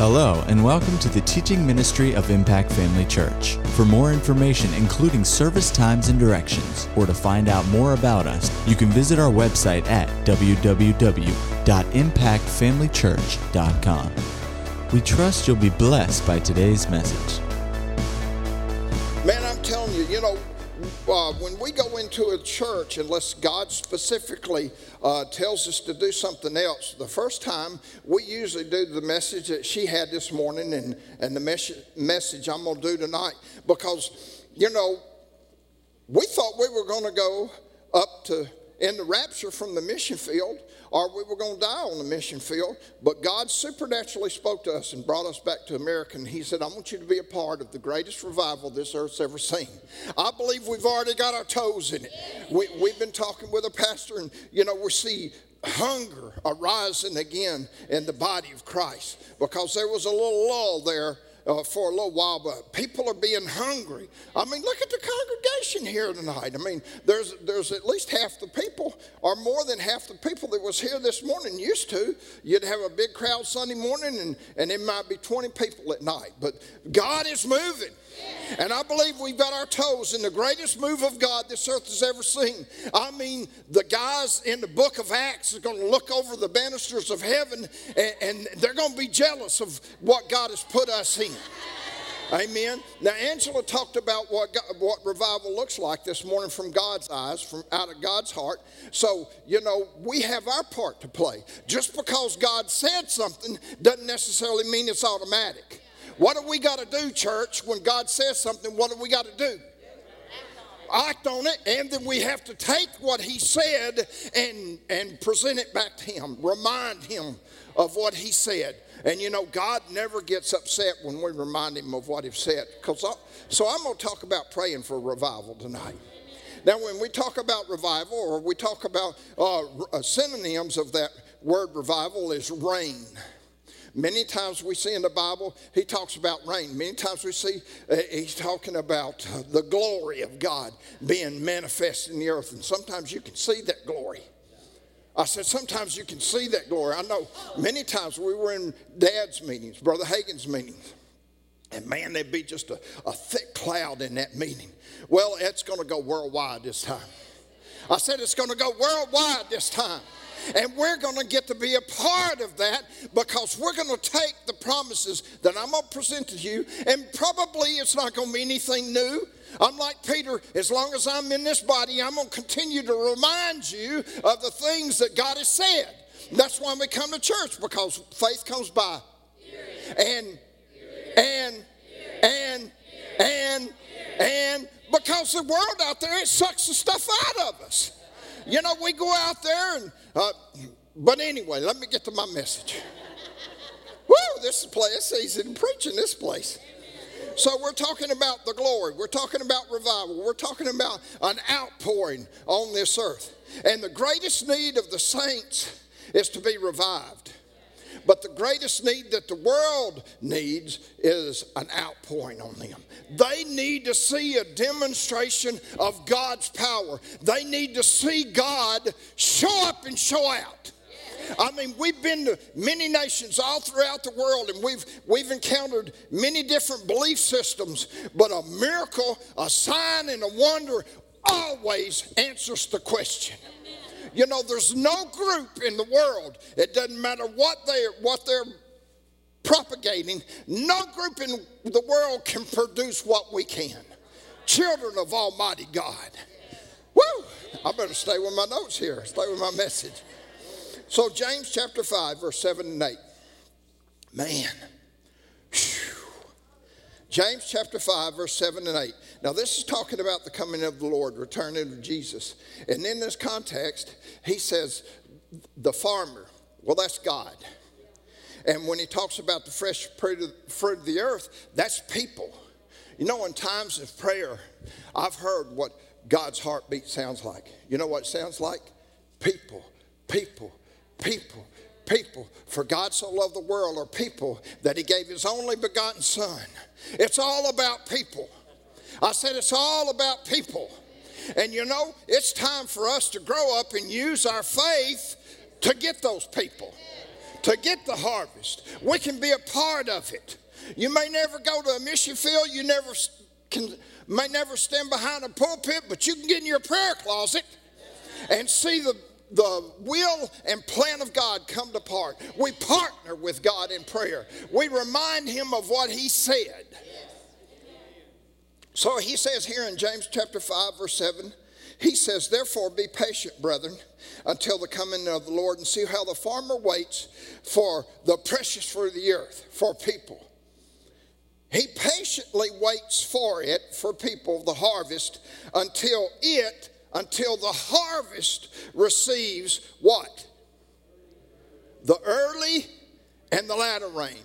Hello, and welcome to the teaching ministry of Impact Family Church. For more information, including service times and directions, or to find out more about us, you can visit our website at www.impactfamilychurch.com. We trust you'll be blessed by today's message. Man, I'm telling you, you know, uh, when we go into a church, unless God specifically uh, tells us to do something else, the first time we usually do the message that she had this morning and, and the mes- message I'm going to do tonight because, you know, we thought we were going to go up to in the rapture from the mission field or we were going to die on the mission field. But God supernaturally spoke to us and brought us back to America. And He said, I want you to be a part of the greatest revival this earth's ever seen. I believe we've already got our toes in it. We, we've been talking with a pastor, and, you know, we see hunger arising again in the body of Christ because there was a little lull there uh, for a little while, but people are being hungry. I mean, look at the congregation here tonight. I mean, there's there's at least half the people, or more than half the people that was here this morning used to. You'd have a big crowd Sunday morning, and and it might be 20 people at night. But God is moving. And I believe we've got our toes in the greatest move of God this earth has ever seen. I mean, the guys in the book of Acts are going to look over the banisters of heaven and, and they're going to be jealous of what God has put us in. Amen. Now, Angela talked about what, God, what revival looks like this morning from God's eyes, from out of God's heart. So, you know, we have our part to play. Just because God said something doesn't necessarily mean it's automatic. What do we got to do, church, when God says something? What do we got to do? Act on it, and then we have to take what He said and, and present it back to Him, remind Him of what He said. And you know, God never gets upset when we remind Him of what He said. So I'm going to talk about praying for revival tonight. Now, when we talk about revival, or we talk about uh, synonyms of that word revival, is rain. Many times we see in the Bible, he talks about rain. Many times we see uh, he's talking about uh, the glory of God being manifest in the earth. And sometimes you can see that glory. I said, sometimes you can see that glory. I know many times we were in Dad's meetings, Brother Hagin's meetings. And man, there'd be just a, a thick cloud in that meeting. Well, it's going to go worldwide this time. I said, it's going to go worldwide this time. And we're going to get to be a part of that because we're going to take the promises that I'm going to present to you, and probably it's not going to be anything new. I'm like Peter, as long as I'm in this body, I'm going to continue to remind you of the things that God has said. That's why we come to church because faith comes by. And, and, and, and, and, because the world out there, it sucks the stuff out of us. You know, we go out there and, uh, but anyway, let me get to my message. Woo, this place, easy preaching this place. So we're talking about the glory. We're talking about revival. We're talking about an outpouring on this earth. And the greatest need of the saints is to be revived. But the greatest need that the world needs is an outpouring on them. They need to see a demonstration of God's power. They need to see God show up and show out. I mean, we've been to many nations all throughout the world and we've, we've encountered many different belief systems, but a miracle, a sign, and a wonder always answers the question. You know, there's no group in the world, it doesn't matter what they're, what they're propagating, no group in the world can produce what we can. Children of Almighty God. Woo! I better stay with my notes here, stay with my message. So, James chapter 5, verse 7 and 8. Man. Whew. James chapter 5, verse 7 and 8. Now, this is talking about the coming of the Lord, returning of Jesus. And in this context, he says, the farmer. Well, that's God. And when he talks about the fresh fruit of the earth, that's people. You know, in times of prayer, I've heard what God's heartbeat sounds like. You know what it sounds like? People, people, people, people. For God so loved the world, or people, that he gave his only begotten Son. It's all about people. I said it's all about people. And you know, it's time for us to grow up and use our faith to get those people to get the harvest. We can be a part of it. You may never go to a mission field, you never can, may never stand behind a pulpit, but you can get in your prayer closet and see the, the will and plan of God come to part. We partner with God in prayer. We remind him of what he said. So he says here in James chapter 5 verse 7, he says, Therefore be patient, brethren, until the coming of the Lord, and see how the farmer waits for the precious fruit of the earth, for people. He patiently waits for it, for people, the harvest, until it, until the harvest receives what? The early and the latter rain.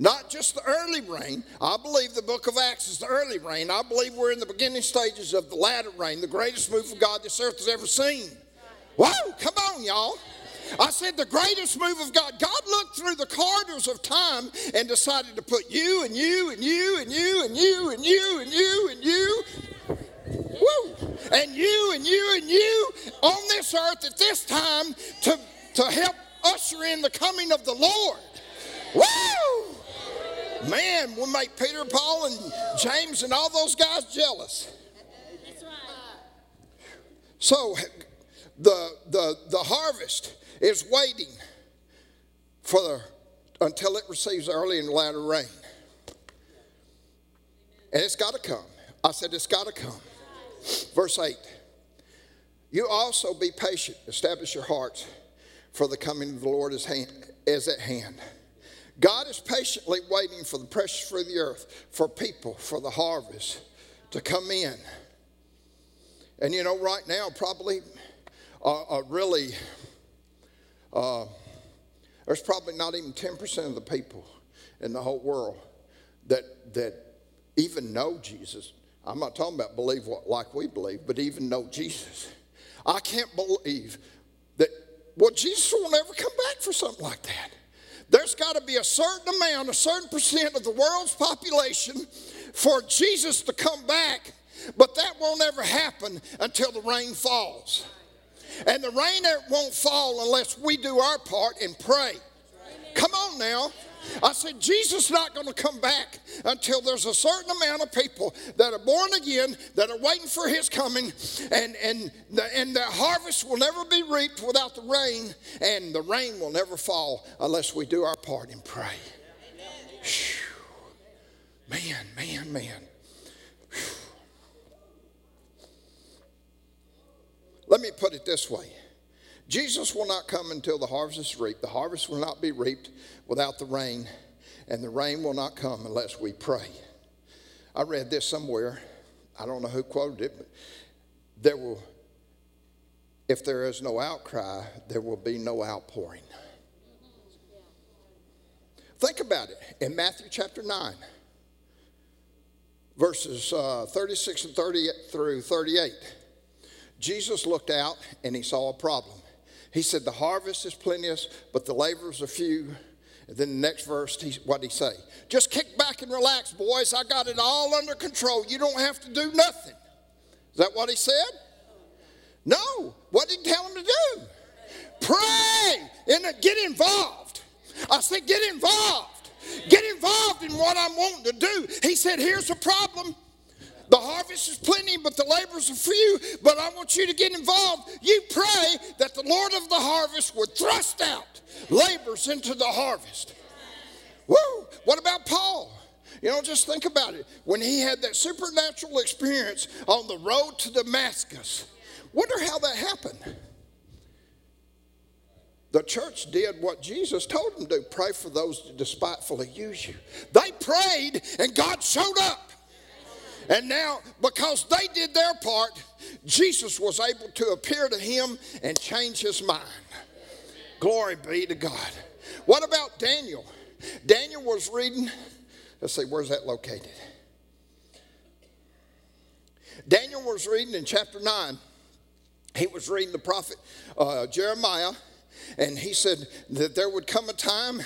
Not just the early rain. I believe the book of Acts is the early rain. I believe we're in the beginning stages of the latter rain, the greatest move of God this earth has ever seen. Whoa, come on, y'all. I said the greatest move of God. God looked through the corridors of time and decided to put you and you and you and you and you and you and you and you. Woo! And you and you and you on this earth at this time to, to help usher in the coming of the Lord. Woo! Man, we make Peter, Paul, and James and all those guys jealous. So the, the, the harvest is waiting for the, until it receives early and latter rain. And it's got to come. I said, it's got to come. Verse 8 You also be patient, establish your hearts, for the coming of the Lord is, hand, is at hand. God is patiently waiting for the precious fruit of the earth, for people, for the harvest to come in. And you know, right now, probably uh, uh, really, uh, there's probably not even 10% of the people in the whole world that, that even know Jesus. I'm not talking about believe what, like we believe, but even know Jesus. I can't believe that, well, Jesus will never come back for something like that. There's got to be a certain amount, a certain percent of the world's population for Jesus to come back, but that won't ever happen until the rain falls. And the rain won't fall unless we do our part and pray. Come on now. I said, Jesus is not going to come back until there's a certain amount of people that are born again, that are waiting for his coming, and, and, the, and the harvest will never be reaped without the rain, and the rain will never fall unless we do our part and pray. Man, man, man. Let me put it this way Jesus will not come until the harvest is reaped. The harvest will not be reaped without the rain, and the rain will not come unless we pray. I read this somewhere. I don't know who quoted it, but there will, if there is no outcry, there will be no outpouring. Think about it. In Matthew chapter 9, verses uh, 36 and 30 through 38, Jesus looked out and he saw a problem. He said, The harvest is plenteous, but the laborers are few. And then the next verse, he, what did he say? Just kick back and relax, boys. I got it all under control. You don't have to do nothing. Is that what he said? No. What did he tell them to do? Pray and get involved. I said, get involved. Get involved in what I'm wanting to do. He said, here's the problem. The harvest is plenty, but the laborers are few. But I want you to get involved. You pray that the Lord of the harvest would thrust out laborers into the harvest. Woo! What about Paul? You know, just think about it. When he had that supernatural experience on the road to Damascus, wonder how that happened. The church did what Jesus told them to pray for those that despitefully use you. They prayed, and God showed up. And now, because they did their part, Jesus was able to appear to him and change his mind. Glory be to God. What about Daniel? Daniel was reading, let's see, where's that located? Daniel was reading in chapter 9. He was reading the prophet uh, Jeremiah, and he said that there would come a time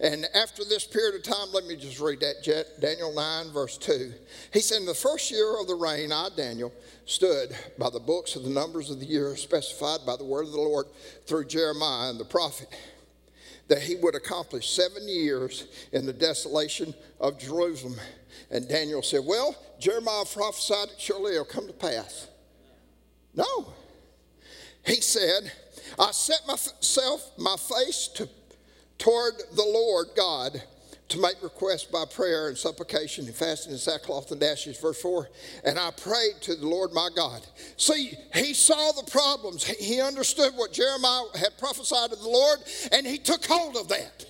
and after this period of time, let me just read that Daniel 9, verse 2. He said, In the first year of the reign, I, Daniel, stood by the books of the numbers of the years specified by the word of the Lord through Jeremiah and the prophet. that he would accomplish seven years in the desolation of Jerusalem. And Daniel said, Well, Jeremiah prophesied it, surely it'll come to pass. No. He said, I set myself, my face to, toward the Lord God to make requests by prayer and supplication and fasting and sackcloth and ashes. Verse 4 And I prayed to the Lord my God. See, he saw the problems. He understood what Jeremiah had prophesied of the Lord, and he took hold of that.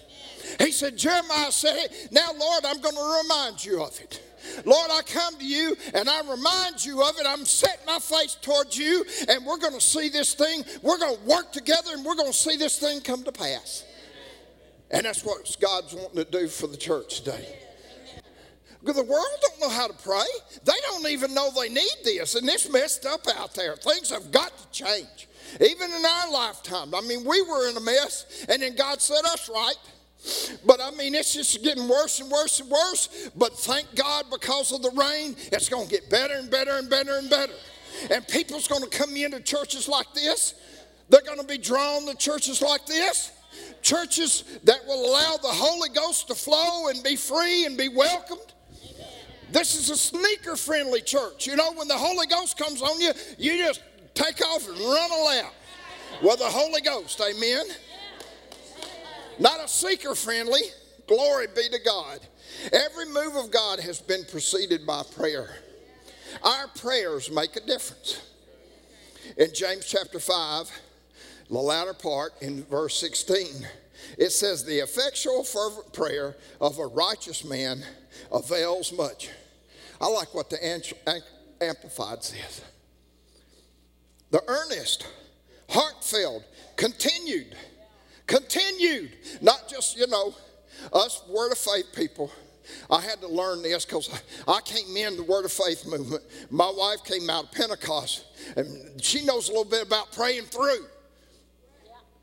He said, Jeremiah said, Now, Lord, I'm going to remind you of it. Lord, I come to you and I remind you of it. I'm setting my face towards you, and we're going to see this thing. We're going to work together, and we're going to see this thing come to pass. And that's what God's wanting to do for the church today. The world don't know how to pray. They don't even know they need this. And it's messed up out there. Things have got to change. Even in our lifetime. I mean, we were in a mess, and then God set us right. But I mean, it's just getting worse and worse and worse. But thank God because of the rain, it's going to get better and better and better and better. And people's going to come into churches like this. They're going to be drawn to churches like this churches that will allow the Holy Ghost to flow and be free and be welcomed. This is a sneaker friendly church. You know, when the Holy Ghost comes on you, you just take off and run out with the Holy Ghost. Amen. Not a seeker friendly. Glory be to God. Every move of God has been preceded by prayer. Our prayers make a difference. In James chapter 5, the latter part in verse 16, it says, The effectual, fervent prayer of a righteous man avails much. I like what the Amplified says. The earnest, heartfelt, continued, continued, not just, you know, us Word of Faith people. I had to learn this because I came in the Word of Faith movement. My wife came out of Pentecost, and she knows a little bit about praying through.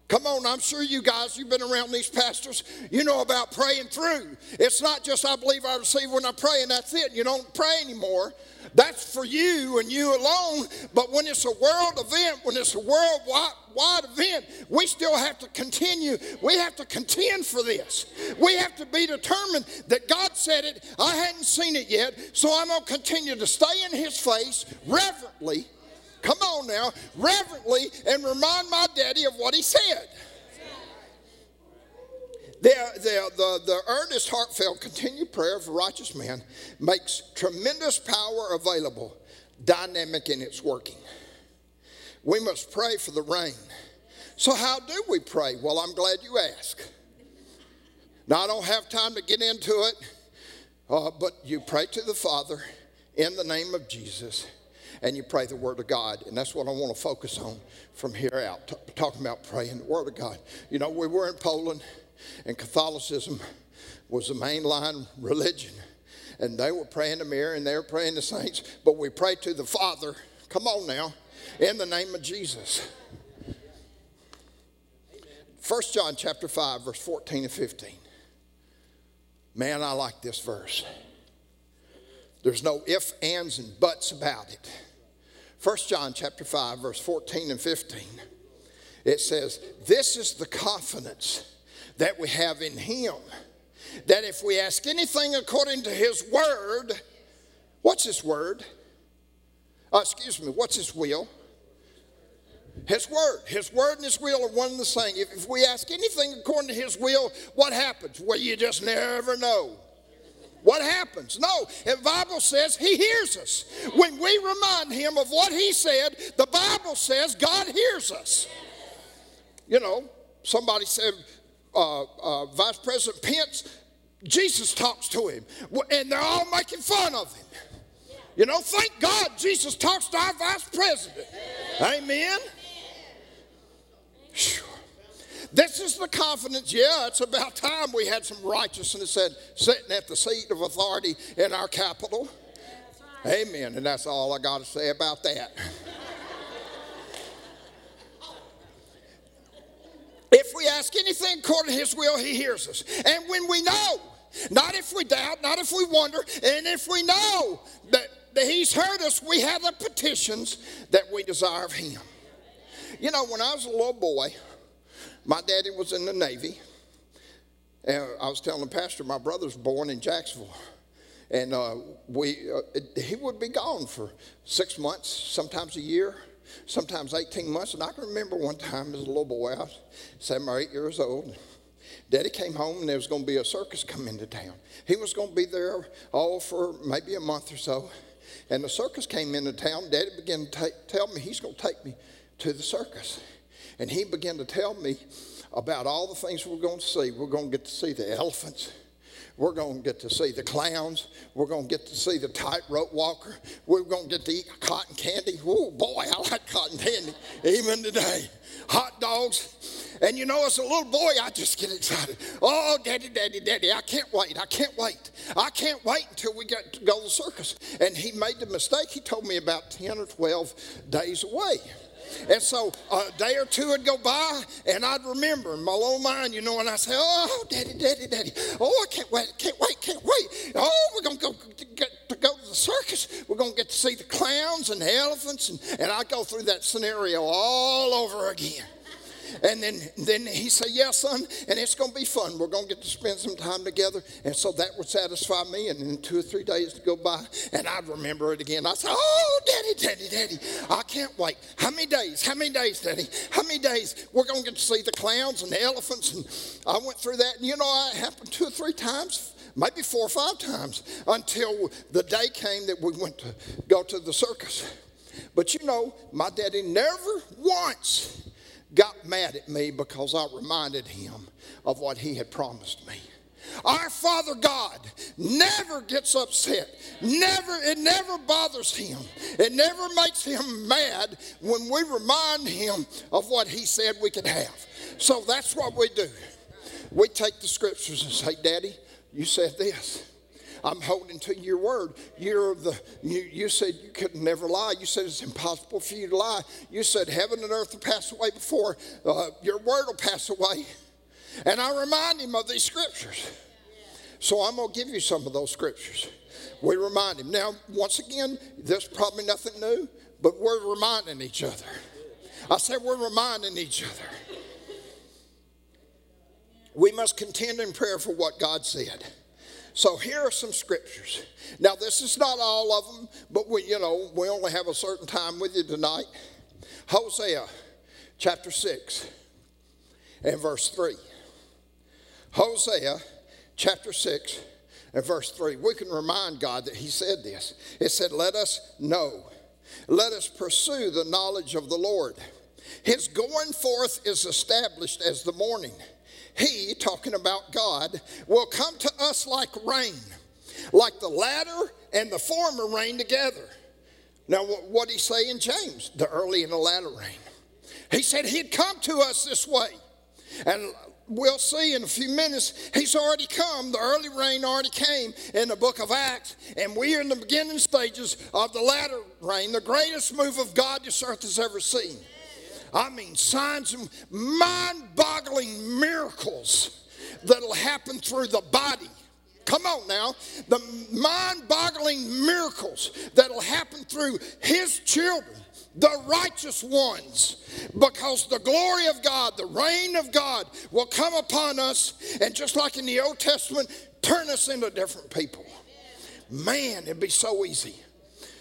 Come on, I'm sure you guys, you've been around these pastors, you know about praying through. It's not just I believe I receive when I pray and that's it. You don't pray anymore. That's for you and you alone. But when it's a world event, when it's a worldwide event, we still have to continue. We have to contend for this. We have to be determined that God said it. I hadn't seen it yet, so I'm going to continue to stay in His face reverently come on now, reverently and remind my daddy of what he said. The, the, the, the, earnest, heartfelt, continued prayer of a righteous man makes tremendous power available, dynamic in its working. We must pray for the rain. So, how do we pray? Well, I'm glad you ask. Now, I don't have time to get into it, uh, but you pray to the Father in the name of Jesus and you pray the Word of God. And that's what I want to focus on from here out, t- talking about praying the Word of God. You know, we were in Poland, and Catholicism was the mainline religion. And they were praying the mirror and they were praying the saints, but we pray to the Father. Come on now, in the name of Jesus. 1 John chapter 5, verse 14 and 15. Man, I like this verse. There's no ifs, ands, and buts about it. 1 John chapter 5, verse 14 and 15, it says, This is the confidence that we have in him, that if we ask anything according to his word, what's his word? Uh, excuse me, what's his will? His word. His word and his will are one and the same. If, if we ask anything according to his will, what happens? Well, you just never know what happens? No, the Bible says He hears us. When we remind Him of what He said, the Bible says God hears us. You know, somebody said, uh, uh, Vice President Pence, Jesus talks to him, and they're all making fun of him. You know, thank God Jesus talks to our vice president. Amen. This is the confidence. Yeah, it's about time we had some righteousness sitting at the seat of authority in our capital. Right. Amen. And that's all I got to say about that. if we ask anything according to his will, he hears us. And when we know, not if we doubt, not if we wonder, and if we know that, that he's heard us, we have the petitions that we desire of him. You know, when I was a little boy, my daddy was in the Navy, And I was telling the pastor, my brother's born in Jacksonville. And uh, we, uh, he would be gone for six months, sometimes a year, sometimes 18 months. And I can remember one time as a little boy, I was seven or eight years old. Daddy came home and there was going to be a circus come into town. He was going to be there all for maybe a month or so. And the circus came into town. Daddy began to tell me he's going to take me to the circus. And he began to tell me about all the things we're going to see. We're going to get to see the elephants. We're going to get to see the clowns. We're going to get to see the tightrope walker. We're going to get to eat cotton candy. Oh, boy, I like cotton candy even today. Hot dogs. And you know, as a little boy, I just get excited. Oh, daddy, daddy, daddy, I can't wait. I can't wait. I can't wait until we get to go to the circus. And he made the mistake. He told me about 10 or 12 days away. And so a day or two would go by, and I'd remember in my little mind, you know, and I'd say, Oh, daddy, daddy, daddy. Oh, I can't wait, can't wait, can't wait. Oh, we're going to go get to go to the circus. We're going to get to see the clowns and the elephants. And, and I'd go through that scenario all over again. And then, then he said, Yeah, son, and it's going to be fun. We're going to get to spend some time together. And so that would satisfy me. And then two or three days to go by, and I'd remember it again. I'd say, Oh, daddy, daddy, daddy, I can't wait. How many days? How many days, daddy? How many days? We're going to get to see the clowns and the elephants. And I went through that. And you know, it happened two or three times maybe four or five times until the day came that we went to go to the circus. But you know, my daddy never once got mad at me because I reminded him of what he had promised me. Our Father God never gets upset. Never, it never bothers him. It never makes him mad when we remind him of what he said we could have. So that's what we do. We take the scriptures and say, Daddy, you said this. I'm holding to your word. You're the, you, you said you could never lie. You said it's impossible for you to lie. You said heaven and earth will pass away before uh, your word will pass away. And I remind him of these scriptures. So I'm going to give you some of those scriptures. We remind him. Now, once again, there's probably nothing new, but we're reminding each other. I said we're reminding each other. We must contend in prayer for what God said. So here are some scriptures. Now this is not all of them, but we, you know, we only have a certain time with you tonight. Hosea chapter 6 and verse 3. Hosea chapter 6 and verse 3. We can remind God that He said this. It said, Let us know, let us pursue the knowledge of the Lord. His going forth is established as the morning he, talking about God, will come to us like rain, like the latter and the former rain together. Now, what he say in James? The early and the latter rain. He said he'd come to us this way. And we'll see in a few minutes, he's already come. The early rain already came in the book of Acts. And we are in the beginning stages of the latter rain, the greatest move of God this earth has ever seen. I mean, signs and mind boggling miracles that'll happen through the body. Come on now. The mind boggling miracles that'll happen through His children, the righteous ones, because the glory of God, the rain of God will come upon us, and just like in the Old Testament, turn us into different people. Man, it'd be so easy.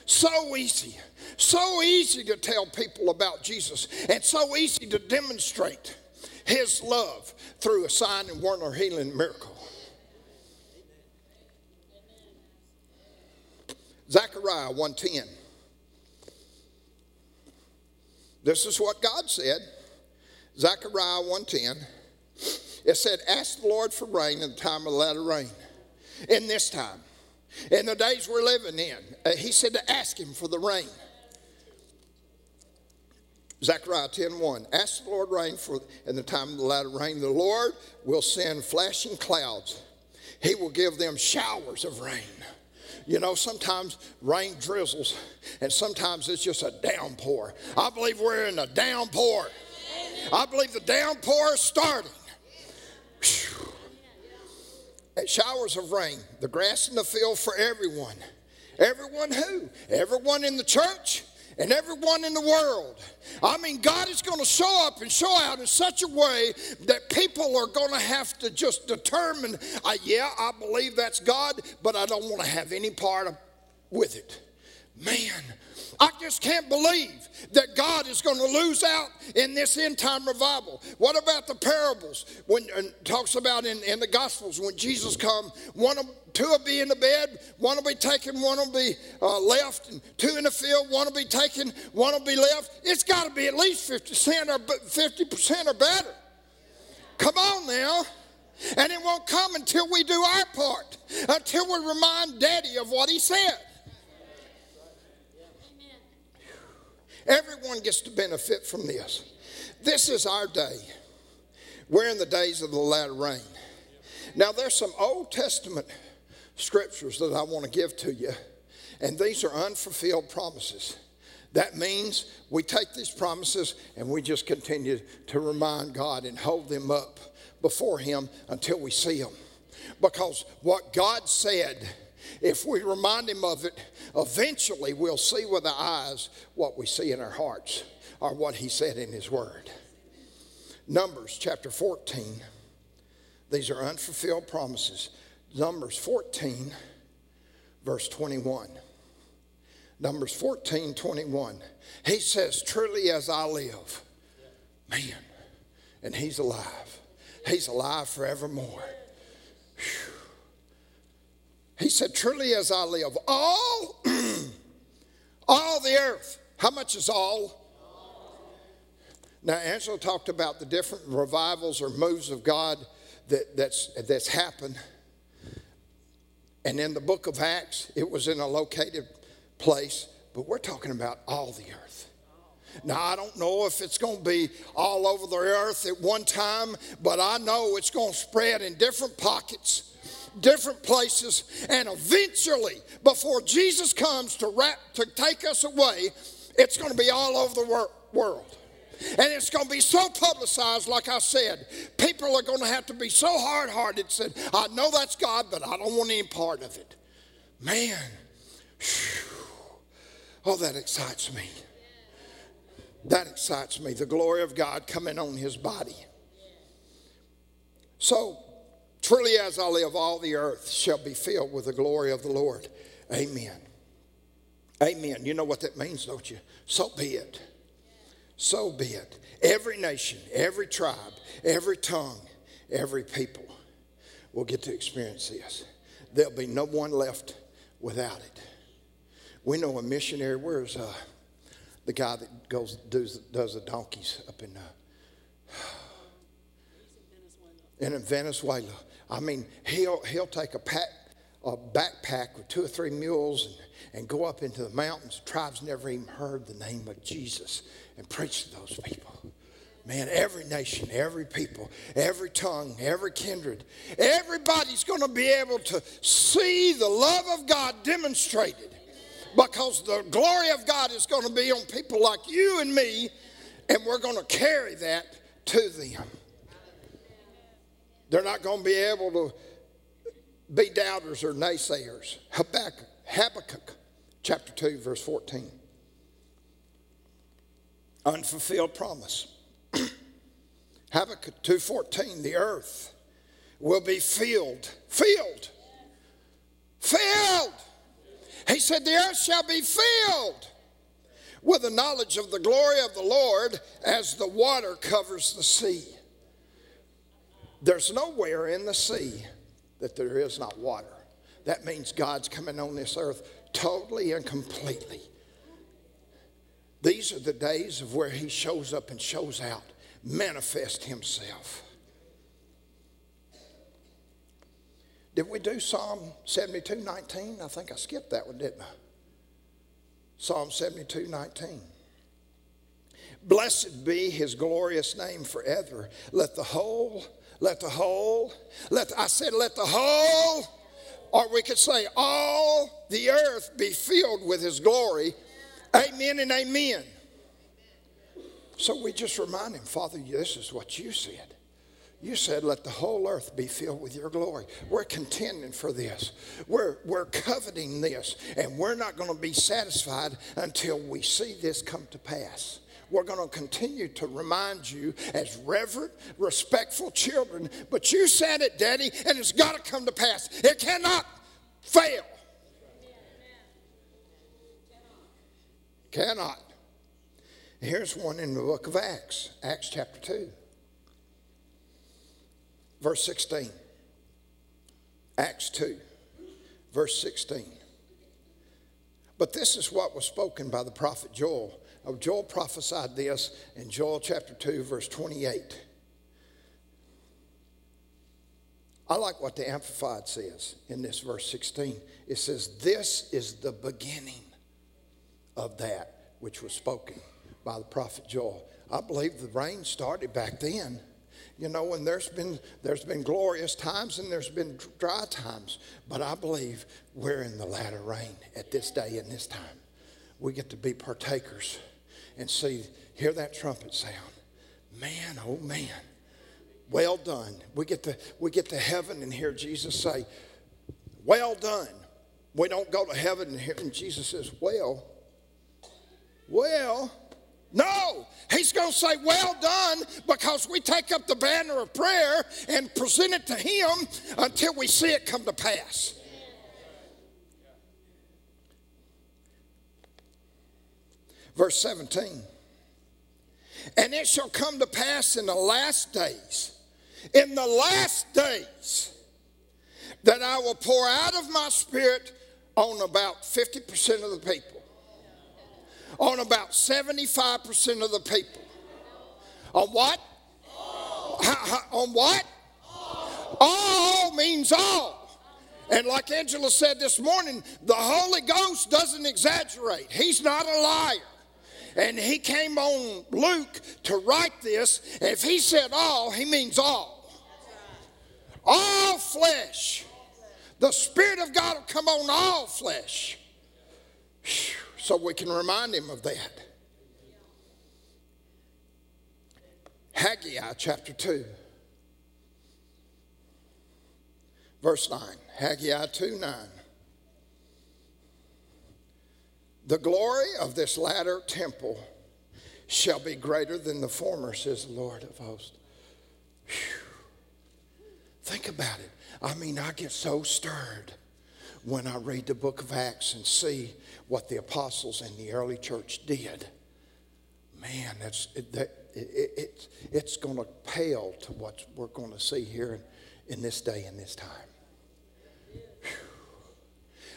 So easy so easy to tell people about Jesus and so easy to demonstrate his love through a sign and wonder healing miracle. Zechariah 110. This is what God said. Zechariah 110. It said, Ask the Lord for rain in the time of the latter rain. In this time. In the days we're living in. Uh, he said to ask him for the rain. Zechariah 10 1. Ask the Lord rain for in the time of the latter rain. The Lord will send flashing clouds. He will give them showers of rain. You know, sometimes rain drizzles, and sometimes it's just a downpour. I believe we're in a downpour. I believe the downpour is starting. Showers of rain, the grass in the field for everyone. Everyone who? Everyone in the church and everyone in the world. I mean, God is going to show up and show out in such a way that people are going to have to just determine, uh, yeah, I believe that's God, but I don't want to have any part of, with it. Man, I just can't believe that God is going to lose out in this end time revival. What about the parables? When talks about in, in the Gospels when Jesus come, one of two will be in the bed, one will be taken, one will be uh, left, and two in the field, one will be taken, one will be left. It's got to be at least 50% or 50% or better. Come on now. And it won't come until we do our part, until we remind Daddy of what he said. Everyone gets to benefit from this. This is our day. We're in the days of the latter rain. Now, there's some Old Testament scriptures that I want to give to you, and these are unfulfilled promises. That means we take these promises and we just continue to remind God and hold them up before Him until we see them. Because what God said, if we remind Him of it, eventually we'll see with our eyes what we see in our hearts or what He said in His Word. Numbers chapter 14. These are unfulfilled promises. Numbers 14, verse 21. Numbers 14, 21. He says, Truly as I live, man, and he's alive. He's alive forevermore. Whew. He said, Truly as I live, all, all the earth. How much is all? Now, Angela talked about the different revivals or moves of God that, that's, that's happened. And in the book of Acts, it was in a located place, but we're talking about all the earth. Now, I don't know if it's going to be all over the earth at one time, but I know it's going to spread in different pockets, different places, and eventually, before Jesus comes to, wrap, to take us away, it's going to be all over the wor- world. And it's going to be so publicized, like I said. People are going to have to be so hard hearted, said, I know that's God, but I don't want any part of it. Man, whew, oh, that excites me. That excites me. The glory of God coming on his body. So, truly as I live, all the earth shall be filled with the glory of the Lord. Amen. Amen. You know what that means, don't you? So be it so be it. Every nation, every tribe, every tongue, every people will get to experience this. There'll be no one left without it. We know a missionary. Where's uh, the guy that goes does, does the donkeys up in uh, in Venezuela? I mean, he'll he'll take a pack a backpack with two or three mules and, and go up into the mountains. Tribes never even heard the name of Jesus and preach to those people. Man, every nation, every people, every tongue, every kindred, everybody's going to be able to see the love of God demonstrated because the glory of God is going to be on people like you and me, and we're going to carry that to them. They're not going to be able to be doubters or naysayers. Habakkuk, Habakkuk chapter 2, verse 14 unfulfilled promise. Habakkuk 2:14 the earth will be filled filled filled he said the earth shall be filled with the knowledge of the glory of the Lord as the water covers the sea there's nowhere in the sea that there is not water that means God's coming on this earth totally and completely these are the days of where he shows up and shows out, manifest himself. Did we do Psalm 72 19? I think I skipped that one, didn't I? Psalm 72 19. Blessed be his glorious name forever. Let the whole, let the whole, let the, I said, let the whole, or we could say, all the earth be filled with his glory Amen and amen. So we just remind him, Father, this is what you said. You said, let the whole earth be filled with your glory. We're contending for this. We're, we're coveting this. And we're not going to be satisfied until we see this come to pass. We're going to continue to remind you as reverent, respectful children. But you said it, Daddy, and it's got to come to pass. It cannot fail. Cannot. Here's one in the book of Acts, Acts chapter 2 verse 16. Acts 2, verse 16. But this is what was spoken by the prophet Joel. Now, Joel prophesied this in Joel chapter 2, verse 28. I like what the Amplified says in this verse 16. It says, This is the beginning of that which was spoken by the prophet Joel. I believe the rain started back then you know, and there's been there's been glorious times and there's been dry times, but I believe we're in the latter rain at this day and this time. We get to be partakers and see, hear that trumpet sound. Man, oh man, well done. We get to we get to heaven and hear Jesus say, "Well done." We don't go to heaven and hear and Jesus says, "Well, well." No, he's going to say, Well done, because we take up the banner of prayer and present it to him until we see it come to pass. Verse 17. And it shall come to pass in the last days, in the last days, that I will pour out of my spirit on about 50% of the people on about 75% of the people. On what? on what? All means all. And like Angela said this morning, the Holy Ghost doesn't exaggerate. He's not a liar. And he came on Luke to write this. If he said all, he means all. All flesh. The Spirit of God will come on all flesh. So we can remind him of that. Haggai chapter 2, verse 9. Haggai 2 9. The glory of this latter temple shall be greater than the former, says the Lord of hosts. Whew. Think about it. I mean, I get so stirred when I read the book of Acts and see what the apostles and the early church did. Man, that's, that, it, it, it's going to pale to what we're going to see here in, in this day and this time.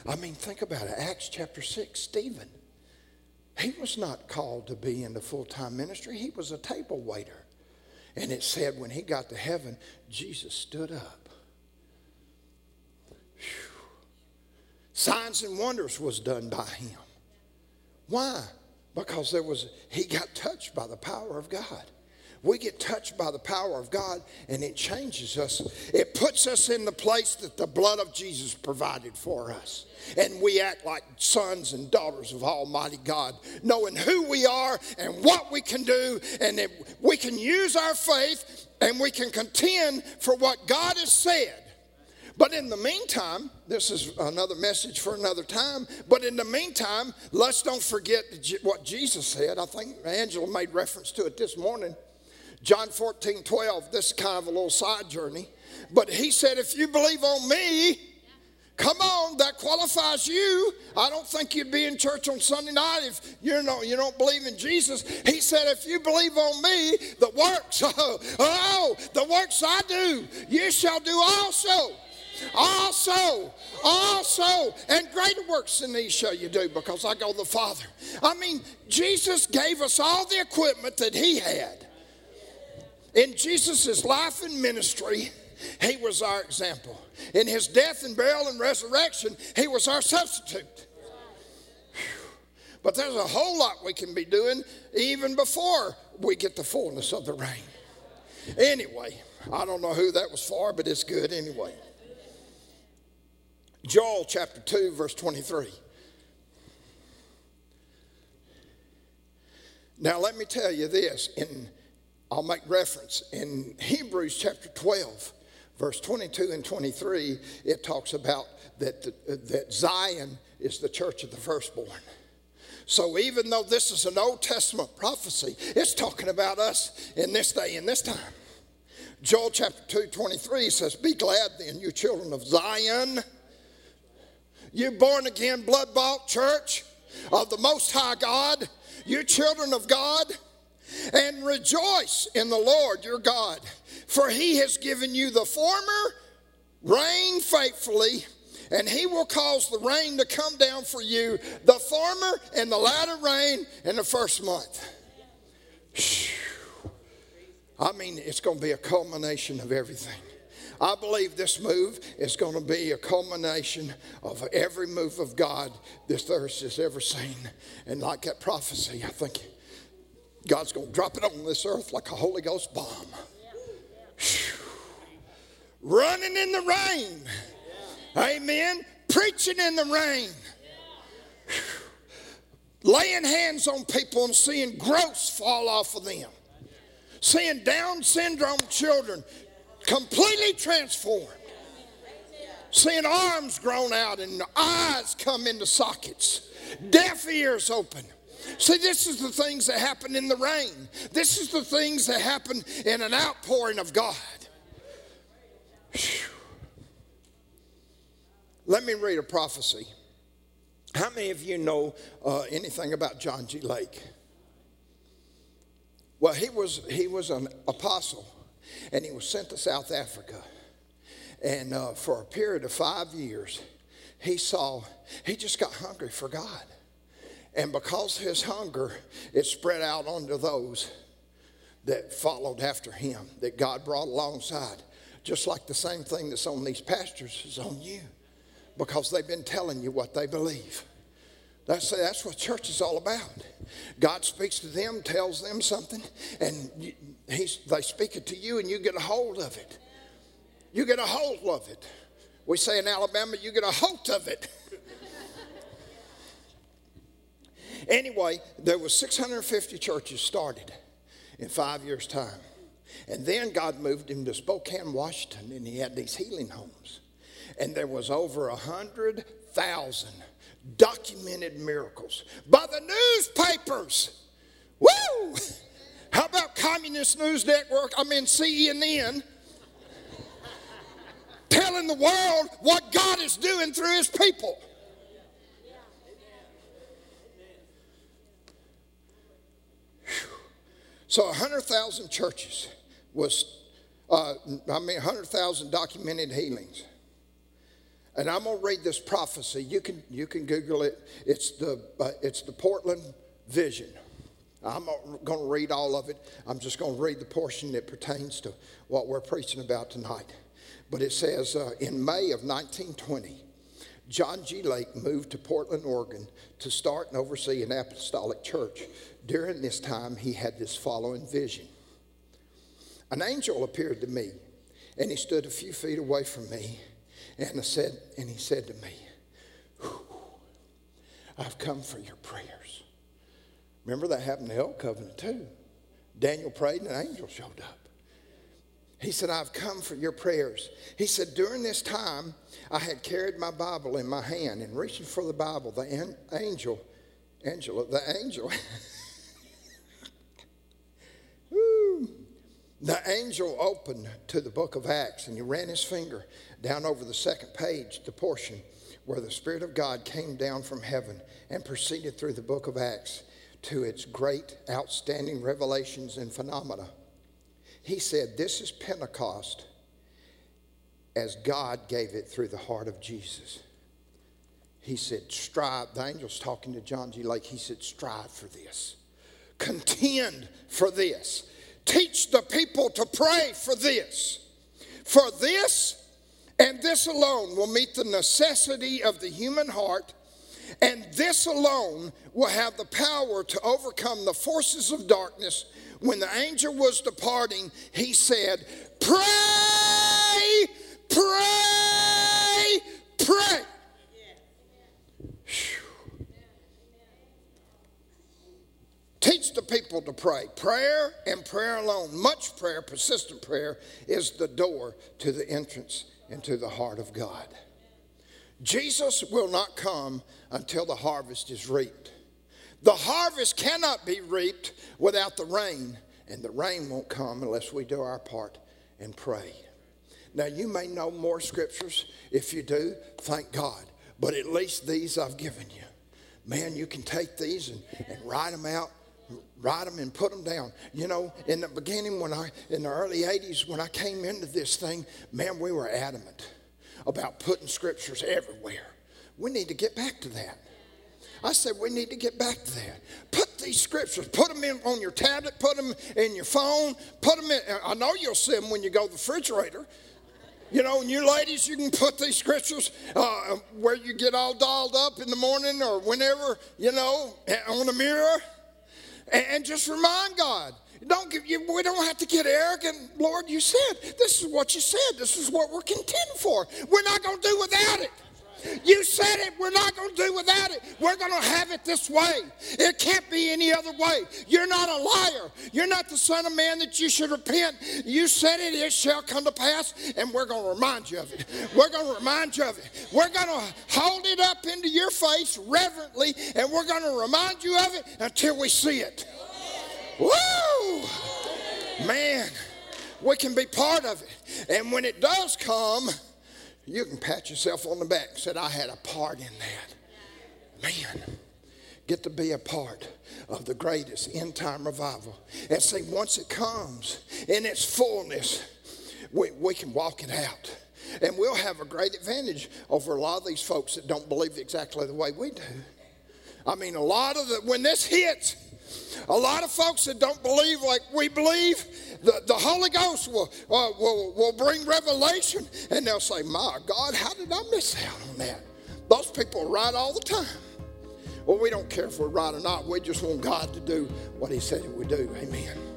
Whew. I mean, think about it. Acts chapter 6, Stephen. He was not called to be in the full time ministry, he was a table waiter. And it said when he got to heaven, Jesus stood up Signs and wonders was done by him. Why? Because there was he got touched by the power of God. We get touched by the power of God and it changes us. It puts us in the place that the blood of Jesus provided for us. And we act like sons and daughters of Almighty God, knowing who we are and what we can do, and that we can use our faith and we can contend for what God has said but in the meantime, this is another message for another time. But in the meantime, let's don't forget what Jesus said. I think Angela made reference to it this morning. John 14, 12. This is kind of a little side journey. But he said, if you believe on me, Come on, that qualifies you. I don't think you'd be in church on Sunday night if you know you don't believe in Jesus. He said, if you believe on me, the works, oh, oh, the works I do, you shall do also. Also, also, and greater works than these shall you do because I go the Father. I mean, Jesus gave us all the equipment that He had. In Jesus' life and ministry, He was our example. In His death and burial and resurrection, He was our substitute. But there's a whole lot we can be doing even before we get the fullness of the rain. Anyway, I don't know who that was for, but it's good anyway. Joel chapter 2, verse 23. Now, let me tell you this. In, I'll make reference in Hebrews chapter 12, verse 22 and 23. It talks about that, the, that Zion is the church of the firstborn. So even though this is an Old Testament prophecy, it's talking about us in this day and this time. Joel chapter 2, 23 says, Be glad then, you children of Zion. You born again, blood bought church of the Most High God, you children of God, and rejoice in the Lord your God, for he has given you the former rain faithfully and he will cause the rain to come down for you, the former and the latter rain in the first month. I mean, it's going to be a culmination of everything. I believe this move is going to be a culmination of every move of God this earth has ever seen. And like that prophecy, I think God's going to drop it on this earth like a Holy Ghost bomb. Running in the rain. Amen. Preaching in the rain. Laying hands on people and seeing growths fall off of them. Seeing Down syndrome children completely transformed. Seeing arms grown out and eyes come into sockets. Deaf ears open. See, this is the things that happen in the rain. This is the things that happen in an outpouring of God. Whew. Let me read a prophecy. How many of you know uh, anything about John G. Lake? Well, he was, he was an apostle and he was sent to South Africa. And uh, for a period of five years, he saw, he just got hungry for God. And because his hunger, it spread out onto those that followed after him, that God brought alongside. Just like the same thing that's on these pastors is on you because they've been telling you what they believe. That's, that's what church is all about. God speaks to them, tells them something, and he's, they speak it to you, and you get a hold of it. You get a hold of it. We say in Alabama, you get a hold of it. anyway, there was 650 churches started in five years' time. And then God moved him to Spokane, Washington, and he had these healing homes and there was over a hundred thousand documented miracles by the newspapers. Woo! How about Communist News Network? I mean CNN. telling the world what God is doing through his people. So 100,000 churches was, uh, I mean, 100,000 documented healings. And I'm going to read this prophecy. You can, you can Google it. It's the, uh, it's the Portland Vision. I'm not going to read all of it. I'm just going to read the portion that pertains to what we're preaching about tonight. But it says uh, in May of 1920, John G. Lake moved to Portland, Oregon to start and oversee an apostolic church. During this time, he had this following vision. An angel appeared to me, and he stood a few feet away from me and, I said, and he said to me, I've come for your prayers. Remember that happened in the Covenant too. Daniel prayed and an angel showed up. He said, I've come for your prayers. He said, during this time, I had carried my Bible in my hand and reaching for the Bible, the an- angel, Angela, the angel, the angel opened to the book of Acts and he ran his finger down over the second page, the portion where the Spirit of God came down from heaven and proceeded through the book of Acts to its great, outstanding revelations and phenomena. He said, This is Pentecost as God gave it through the heart of Jesus. He said, Strive. The angel's talking to John G. Lake. He said, Strive for this, contend for this, teach the people to pray for this. For this and this alone will meet the necessity of the human heart, and this alone will have the power to overcome the forces of darkness. When the angel was departing, he said, Pray, pray, pray. Teach the people to pray. Prayer and prayer alone, much prayer, persistent prayer, is the door to the entrance into the heart of God. Jesus will not come until the harvest is reaped. The harvest cannot be reaped without the rain, and the rain won't come unless we do our part and pray. Now, you may know more scriptures. If you do, thank God. But at least these I've given you. Man, you can take these and, and write them out, write them and put them down. You know, in the beginning, when I, in the early 80s, when I came into this thing, man, we were adamant about putting scriptures everywhere. We need to get back to that. I said, we need to get back to that. Put these scriptures, put them in on your tablet, put them in your phone, put them in. I know you'll see them when you go to the refrigerator. You know, and you ladies, you can put these scriptures uh, where you get all dolled up in the morning or whenever, you know, on the mirror, and, and just remind God. Don't give you, we don't have to get arrogant. Lord, you said, this is what you said. This is what we're content for. We're not going to do without it. You said it. We're not going to do without it. We're going to have it this way. It can't be any other way. You're not a liar. You're not the Son of Man that you should repent. You said it, it shall come to pass, and we're going to remind you of it. We're going to remind you of it. We're going to hold it up into your face reverently, and we're going to remind you of it until we see it. Woo! Man, we can be part of it. And when it does come, you can pat yourself on the back and say, I had a part in that. Man, get to be a part of the greatest end time revival. And see, once it comes in its fullness, we, we can walk it out. And we'll have a great advantage over a lot of these folks that don't believe exactly the way we do. I mean, a lot of the, when this hits, a lot of folks that don't believe like we believe, the, the Holy Ghost will, uh, will, will bring revelation and they'll say, My God, how did I miss out on that? Those people are right all the time. Well, we don't care if we're right or not. We just want God to do what He said He would do. Amen.